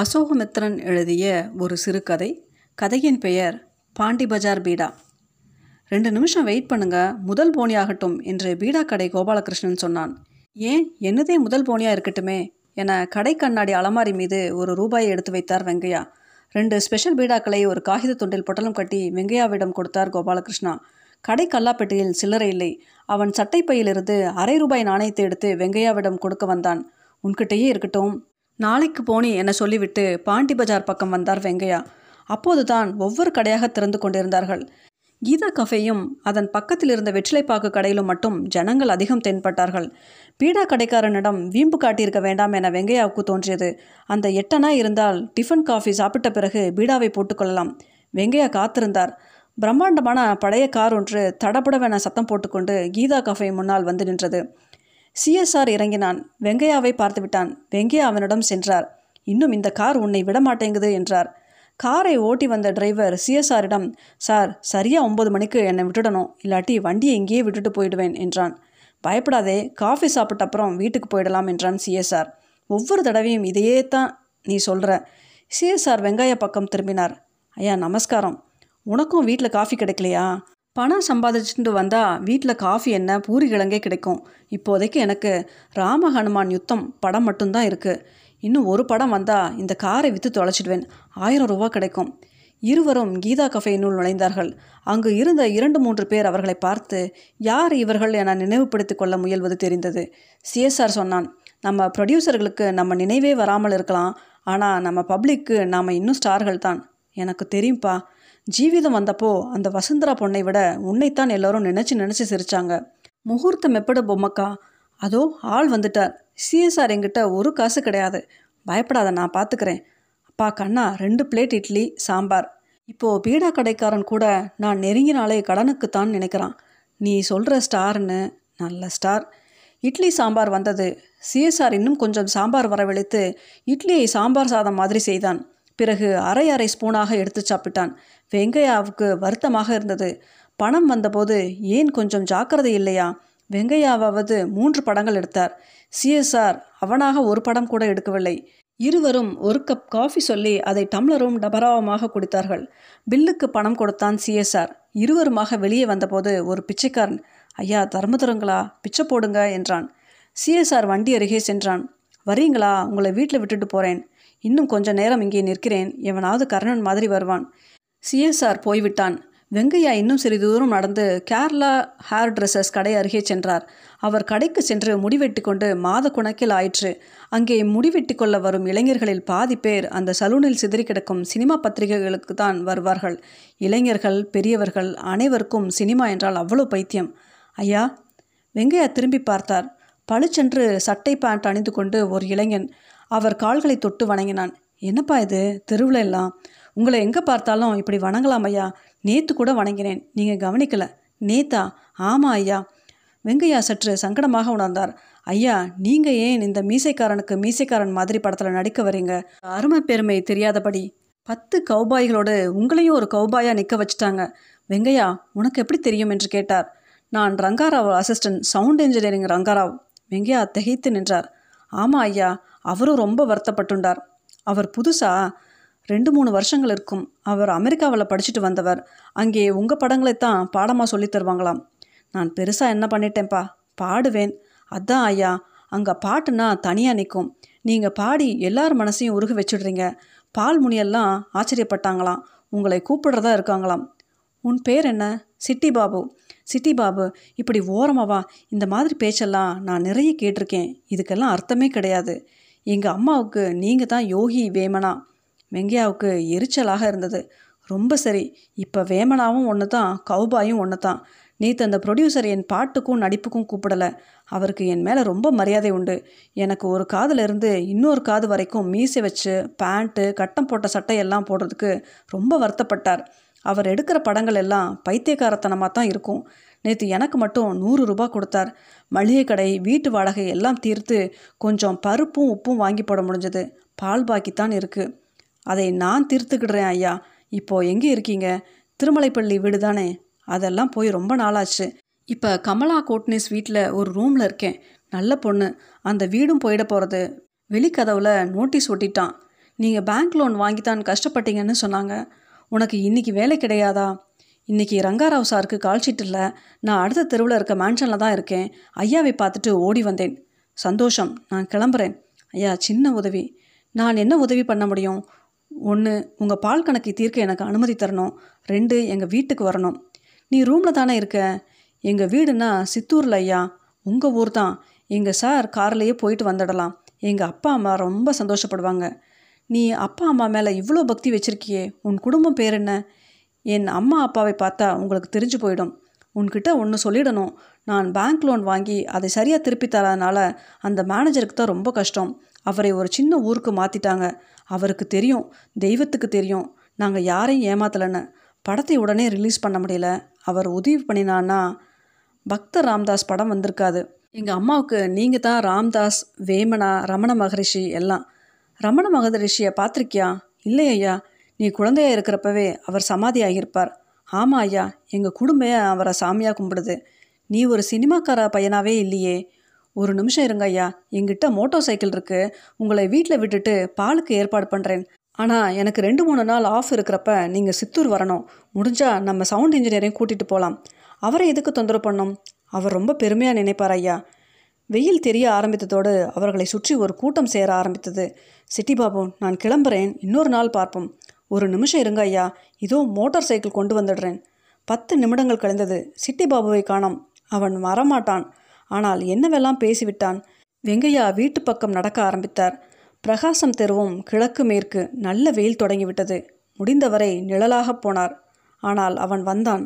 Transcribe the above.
அசோகமித்திரன் எழுதிய ஒரு சிறுகதை. கதையின் பெயர் பாண்டி பஜார் பீடா. ரெண்டு நிமிஷம் வெயிட் பண்ணுங்க முதல் போனியாகட்டும் என்று பீடா கடை கோபாலகிருஷ்ணன் சொன்னான். ஏன் என்னதே முதல் போனியாக இருக்கட்டுமே என கடை கண்ணாடி அலமாரி மீது ஒரு ரூபாயை எடுத்து வைத்தார் வெங்கையா. ரெண்டு ஸ்பெஷல் பீடாக்களை ஒரு காகித துண்டில் பொட்டலம் கட்டி வெங்கையாவிடம் கொடுத்தார் கோபாலகிருஷ்ணா. கடை கல்லாப்பெட்டியில் சில்லறை இல்லை. அவன் சட்டைப்பையிலிருந்து அரை ரூபாய் நாணயத்தை எடுத்து வெங்கையாவிடம் கொடுக்க வந்தான். உன்கிட்டயே இருக்கட்டும். நாளைக்கு போனி என சொல்லிவிட்டு பாண்டி பஜார் பக்கம் வந்தார் வெங்கையா. அப்போதுதான் ஒவ்வொரு கடையாக திறந்து கொண்டிருந்தார்கள். கீதா கஃபேயும் அதன் பக்கத்தில் இருந்த வெற்றிலைப்பாக்கு கடையிலும் மட்டும் ஜனங்கள் அதிகம் தென்பட்டார்கள். பீடா கடைக்காரனிடம் வீம்பு காட்டியிருக்க வேண்டாம் என வெங்கையாவுக்கு தோன்றியது. அந்த எட்டனா இருந்தால் டிஃபன் காஃபி சாப்பிட்ட பிறகு பீடாவை போட்டுக்கொள்ளலாம் வெங்கையா காத்திருந்தார். பிரம்மாண்டமான பழைய கார் ஒன்று தடபடவென சத்தம் போட்டுக்கொண்டு கீதா கஃபே முன்னால் வந்து நின்றது. சிஎஸ்ஆர் இறங்கினான். வெங்கையாவை பார்த்து விட்டான் வெங்கையா அவனிடம் சென்றார். இன்னும் இந்த கார் உன்னை விடமாட்டேங்குது என்றார். காரை ஓட்டி வந்த டிரைவர் சிஎஸ்ஆரிடம் சார் சரியாக ஒம்பது மணிக்கு என்னை விட்டுடணும். இல்லாட்டி வண்டியை இங்கேயே விட்டுட்டு போயிடுவேன் என்றான். பயப்படாதே. காஃபி சாப்பிட்ட அப்புறம் வீட்டுக்கு போயிடலாம் என்றான் சிஎஸ்ஆர். ஒவ்வொரு தடவையும் இதையே தான் நீ சொல்கிற சிஎஸ்ஆர் வெங்காய பக்கம் திரும்பினார். ஐயா நமஸ்காரம். உனக்கும் வீட்டில் காஃபி கிடைக்கலையா? பணம் சம்பாதிச்சுட்டு வந்தால் வீட்டில் காஃபி என்ன பூரி கிழங்கே கிடைக்கும். இப்போதைக்கு எனக்கு ராம ஹனுமான் யுத்தம் படம் மட்டும்தான் இருக்குது இன்னும் ஒரு படம் வந்தால் இந்த காரை விற்று தொலைச்சிடுவேன். ஆயிரம் ரூபா கிடைக்கும். இருவரும் கீதா கஃபேனுள் நுழைந்தார்கள். அங்கு இருந்த இரண்டு மூன்று பேர் அவர்களை பார்த்து யார் இவர்கள் என நினைவுபடுத்திக் கொள்ள முயல்வது தெரிந்தது? சிஎஸ்ஆர் சொன்னான் நம்ம ப்ரொடியூசர்களுக்கு நம்ம நினைவே வராமல் இருக்கலாம். ஆனால் நம்ம பப்ளிக்கு நாம் இன்னும் ஸ்டார்கள் தான். எனக்கு தெரியும்ப்பா ஜீவிதம் வந்தப்போ அந்த வசுந்தரா பொண்ணை விட உன்னைத்தான் எல்லோரும் நினச்சி நினச்சி சிரிச்சாங்க. முகூர்த்தம் எப்பட பொம்மக்கா? அதோ ஆள் வந்துட்டார். சிஎஸ்ஆர் எங்கிட்ட ஒரு காசு கிடையாது. பயப்படாத நான் பார்த்துக்கிறேன் அப்பா கண்ணா ரெண்டு பிளேட் இட்லி சாம்பார். இப்போது பீடா கடைக்காரன் கூட நான் நெருங்கினாலே கடனுக்குத்தான் நினைக்கிறான். நீ சொல்கிற ஸ்டார்னு நல்ல ஸ்டார். இட்லி சாம்பார் வந்தது. சிஎஸ்ஆர் இன்னும் கொஞ்சம் சாம்பார் வரவழைத்து இட்லியை சாம்பார் சாதம் மாதிரி செய்தான். பிறகு அரை அரை ஸ்பூனாக எடுத்து சாப்பிட்டான். வெங்கையாவுக்கு வருத்தமாக இருந்தது. பணம் வந்தபோது ஏன் கொஞ்சம் ஜாக்கிரதை இல்லையா? வெங்கையாவது மூன்று படங்கள் எடுத்தார். சிஎஸ்ஆர் அவனாக ஒரு படம் கூட எடுக்கவில்லை. இருவரும் ஒரு கப் காஃபி சொல்லி அதை டம்ளரும் டபராவுமாக குடித்தார்கள். பில்லுக்கு பணம் கொடுத்தான் சிஎஸ்ஆர் இருவருமாக வெளியே வந்தபோது ஒரு பிச்சைக்காரன் ஐயா தர்மதுரங்களா? பிச்சை போடுங்க என்றான். சிஎஸ்ஆர் வண்டி அருகே சென்றான். வரீங்களா? உங்களை வீட்டில் விட்டுட்டு போகிறேன் இன்னும் கொஞ்ச நேரம் இங்கே நிற்கிறேன். எவனாவது கர்ணன் மாதிரி வருவான். சிஎஸ்ஆர் போய்விட்டான். வெங்கையா இன்னும் சிறிது தூரம் நடந்து கேரளா ஹேர் ட்ரெஸ்ஸஸ் கடை அருகே சென்றார். அவர் கடைக்கு சென்று முடிவெட்டி கொண்டு மாத கணக்கில் ஆயிற்று. அங்கே முடிவெட்டி கொள்ள வரும் இளைஞர்களில் பாதி பேர் அந்த சலூனில் சிதறி கிடக்கும் சினிமா பத்திரிகைகளுக்கு தான் வருவார்கள். இளைஞர்கள் பெரியவர்கள் அனைவருக்கும் சினிமா என்றால் அவ்வளோ பைத்தியம். ஐயா வெங்கையா திரும்பி பார்த்தார். பளிச்சென்று சட்டை பேண்ட் அணிந்து கொண்டு ஒரு இளைஞன் அவர் கால்களை தொட்டு வணங்கினான். என்னப்பா இது? தெருவில் எல்லாம். உங்களை எங்கே பார்த்தாலும் இப்படி வணங்கலாம் ஐயா. நேத்து கூட வணங்கினேன். நீங்கள் கவனிக்கல. நேத்தா? ஆமாம் ஐயா. வெங்கையா சற்று சங்கடமாக உணர்ந்தார். ஐயா நீங்கள் ஏன் இந்த மீசைக்காரனுக்கு மீசைக்காரன் மாதிரி படத்தில் நடிக்க வரீங்க? அருமை பெருமை தெரியாதபடி. பத்து கௌபாய்களோடு உங்களையும் ஒரு கௌபாயா நிற்க வச்சுட்டாங்க. வெங்கையா உனக்கு எப்படி தெரியும்? என்று கேட்டார். நான் Rangarao assistant sound engineering Rangarao. Venkaiah திகைத்து நின்றார். ஆமாம் ஐயா. அவரும் ரொம்ப வருத்தப்பட்டுண்டார். அவர் புதுசாக ரெண்டு மூணு வருஷங்கள் இருக்கும். அவர் அமெரிக்காவில் படிச்சுட்டு வந்தவர். அங்கே உங்கள் படங்களை தான் பாடமாக சொல்லித் தருவாங்களாம். நான் பெருசாக என்ன பண்ணிட்டேன்ப்பா பாடுவேன். அதான் ஐயா அங்கே பாட்டுனா தனியாக நிற்கும் நீங்கள் பாடி எல்லார் மனசையும் உருக வச்சுடுறீங்க. பால் முனியெல்லாம் ஆச்சரியப்பட்டாங்களாம். உங்களை கூப்பிடுறதா இருக்காங்களாம். உன் பேர் என்ன? சிட்டி பாபு. சிட்டி பாபு இப்படி ஓரமாவா இந்த மாதிரி பேச்செல்லாம் நான் நிறைய கேட்டிருக்கேன். இதுக்கெல்லாம் அர்த்தமே கிடையாது. எங்கள் அம்மாவுக்கு நீங்கள் தான் யோகி வேமனா. வெங்கையாவுக்கு எரிச்சலாக இருந்தது. ரொம்ப சரி. இப்போ வேமனாவும் ஒன்று தான் கௌபாயும் ஒன்று தான். நேற்று அந்த ப்ரொடியூசர் என் பாட்டுக்கும் நடிப்புக்கும் கூப்பிடலை. அவருக்கு என் மேலே ரொம்ப மரியாதை உண்டு. எனக்கு ஒரு காதுலேருந்து இன்னொரு காது வரைக்கும் மீசை வச்சு பேண்ட்டு கட்டம் போட்ட சட்டையெல்லாம் போடுறதுக்கு ரொம்ப வருத்தப்பட்டார். அவர் எடுக்கிற படங்கள் எல்லாம் பைத்தியக்காரத்தனமாக தான் இருக்கும். நேற்று எனக்கு மட்டும் நூறு ரூபாய் கொடுத்தார். மளிகை கடை வீட்டு வாடகை எல்லாம் தீர்த்து கொஞ்சம் பருப்பும் உப்பும் வாங்கி போட முடிஞ்சது. பால் பாக்கித்தான் இருக்குது அதை நான் தீர்த்துக்கிடுறேன் ஐயா. இப்போது எங்கே இருக்கீங்க? திருமலைப்பள்ளி வீடு தானே அதெல்லாம் போய் ரொம்ப நாளாச்சு. இப்போ கமலா கோட்னிஸ் வீட்டில் ஒரு ரூமில் இருக்கேன். நல்ல பொண்ணு. அந்த வீடும் போயிட போகிறது வெளிக்கதவில் நோட்டீஸ் ஒட்டிட்டான். நீங்கள் பேங்க் லோன் வாங்கித்தான் கஷ்டப்பட்டீங்கன்னு சொன்னாங்க. உனக்கு இன்னைக்கு வேலை கிடையாதா? இன்றைக்கி ரங்காராவ் சாருக்கு கால் நான் அடுத்த தெருவில் இருக்க மேன்ஷனில் தான் இருக்கேன். ஐயாவை பார்த்துட்டு ஓடி வந்தேன். சந்தோஷம் நான் கிளம்புறேன். ஐயா சின்ன உதவி. நான் என்ன உதவி பண்ண முடியும்? ஒன்று உங்கள் பால் கணக்கை தீர்க்க எனக்கு அனுமதி தரணும். ரெண்டு எங்கள் வீட்டுக்கு வரணும். நீ ரூமில் தானே இருக்க? எங்கள் வீடுனா சித்தூரில் ஐயா. உங்கள் ஊர் தான். எங்கள் சார் கார்லேயே போயிட்டு வந்துடலாம். எங்கள் அப்பா அம்மா ரொம்ப சந்தோஷப்படுவாங்க. நீ அப்பா அம்மா மேலே இவ்வளோ பக்தி வச்சுருக்கியே. உன் குடும்பம் பேர் என்ன? என் அம்மா அப்பாவை பார்த்தா உங்களுக்கு தெரிஞ்சு போயிடும். உன்கிட்ட ஒன்று சொல்லிடணும். நான் பேங்க் லோன் வாங்கி அதை சரியாக திருப்பி தராதனால அந்த மேனேஜருக்கு தான் ரொம்ப கஷ்டம். அவரை ஒரு சின்ன ஊருக்கு மாற்றிட்டாங்க அவருக்கு தெரியும். தெய்வத்துக்கு தெரியும். நாங்கள் யாரையும் ஏமாத்தலைன்னு. படத்தை உடனே ரிலீஸ் பண்ண முடியல. அவர் உதவி பண்ணினான்னா பக்த ராம்தாஸ் படம் வந்திருக்காது. எங்கள் அம்மாவுக்கு நீங்கள் தான் ராம்தாஸ் வேமனா ரமண மகரிஷி எல்லாம். ரமண மகரிஷியை பார்த்துருக்கியா? இல்லை ஐயா. நீ குழந்தையாக இருக்கிறப்பவே அவர் சமாதி ஆகியிருப்பார் ஆமாம் ஐயா எங்கள் குடும்பம் அவரை சாமியாக கும்பிடுது. நீ ஒரு சினிமாக்கார பையனாவே இல்லையே. ஒரு நிமிஷம் இருங்க ஐயா எங்கிட்ட மோட்டார் சைக்கிள் இருக்குது உங்களை வீட்டில் விட்டுட்டு பாலுக்கு ஏற்பாடு பண்ணுறேன் ஆனால் எனக்கு ரெண்டு மூணு நாள் ஆஃப் இருக்கிறப்ப நீங்கள் சித்தூர் வரணும். முடிஞ்சால் நம்ம சவுண்ட் இன்ஜினியரையும் கூட்டிகிட்டு போகலாம் அவரை எதுக்கு தொந்தரவு பண்ணோம்? அவர் ரொம்ப பெருமையாக நினைப்பார் ஐயா. வெயில் தெரிய ஆரம்பித்ததோடு அவர்களை சுற்றி ஒரு கூட்டம் சேர ஆரம்பித்தது. சிட்டி பாபு நான் கிளம்புறேன். இன்னொரு நாள் பார்ப்போம். ஒரு நிமிஷம் இருங்க ஐயா. இதோ மோட்டார் சைக்கிள் கொண்டு வந்துடுறேன். பத்து நிமிடங்கள் கழிந்தது. சிட்டி பாபுவை காணோம். அவன் வரமாட்டான். ஆனால் என்னவெல்லாம் பேசிவிட்டான்? வெங்கையா வீட்டு பக்கம் நடக்க ஆரம்பித்தார். பிரகாசம் தெருவும் கிழக்கு மேற்கு நல்ல வெயில் தொடங்கிவிட்டது. முடிந்தவரை நிழலாகப் போனார். ஆனால் அவன் வந்தான்.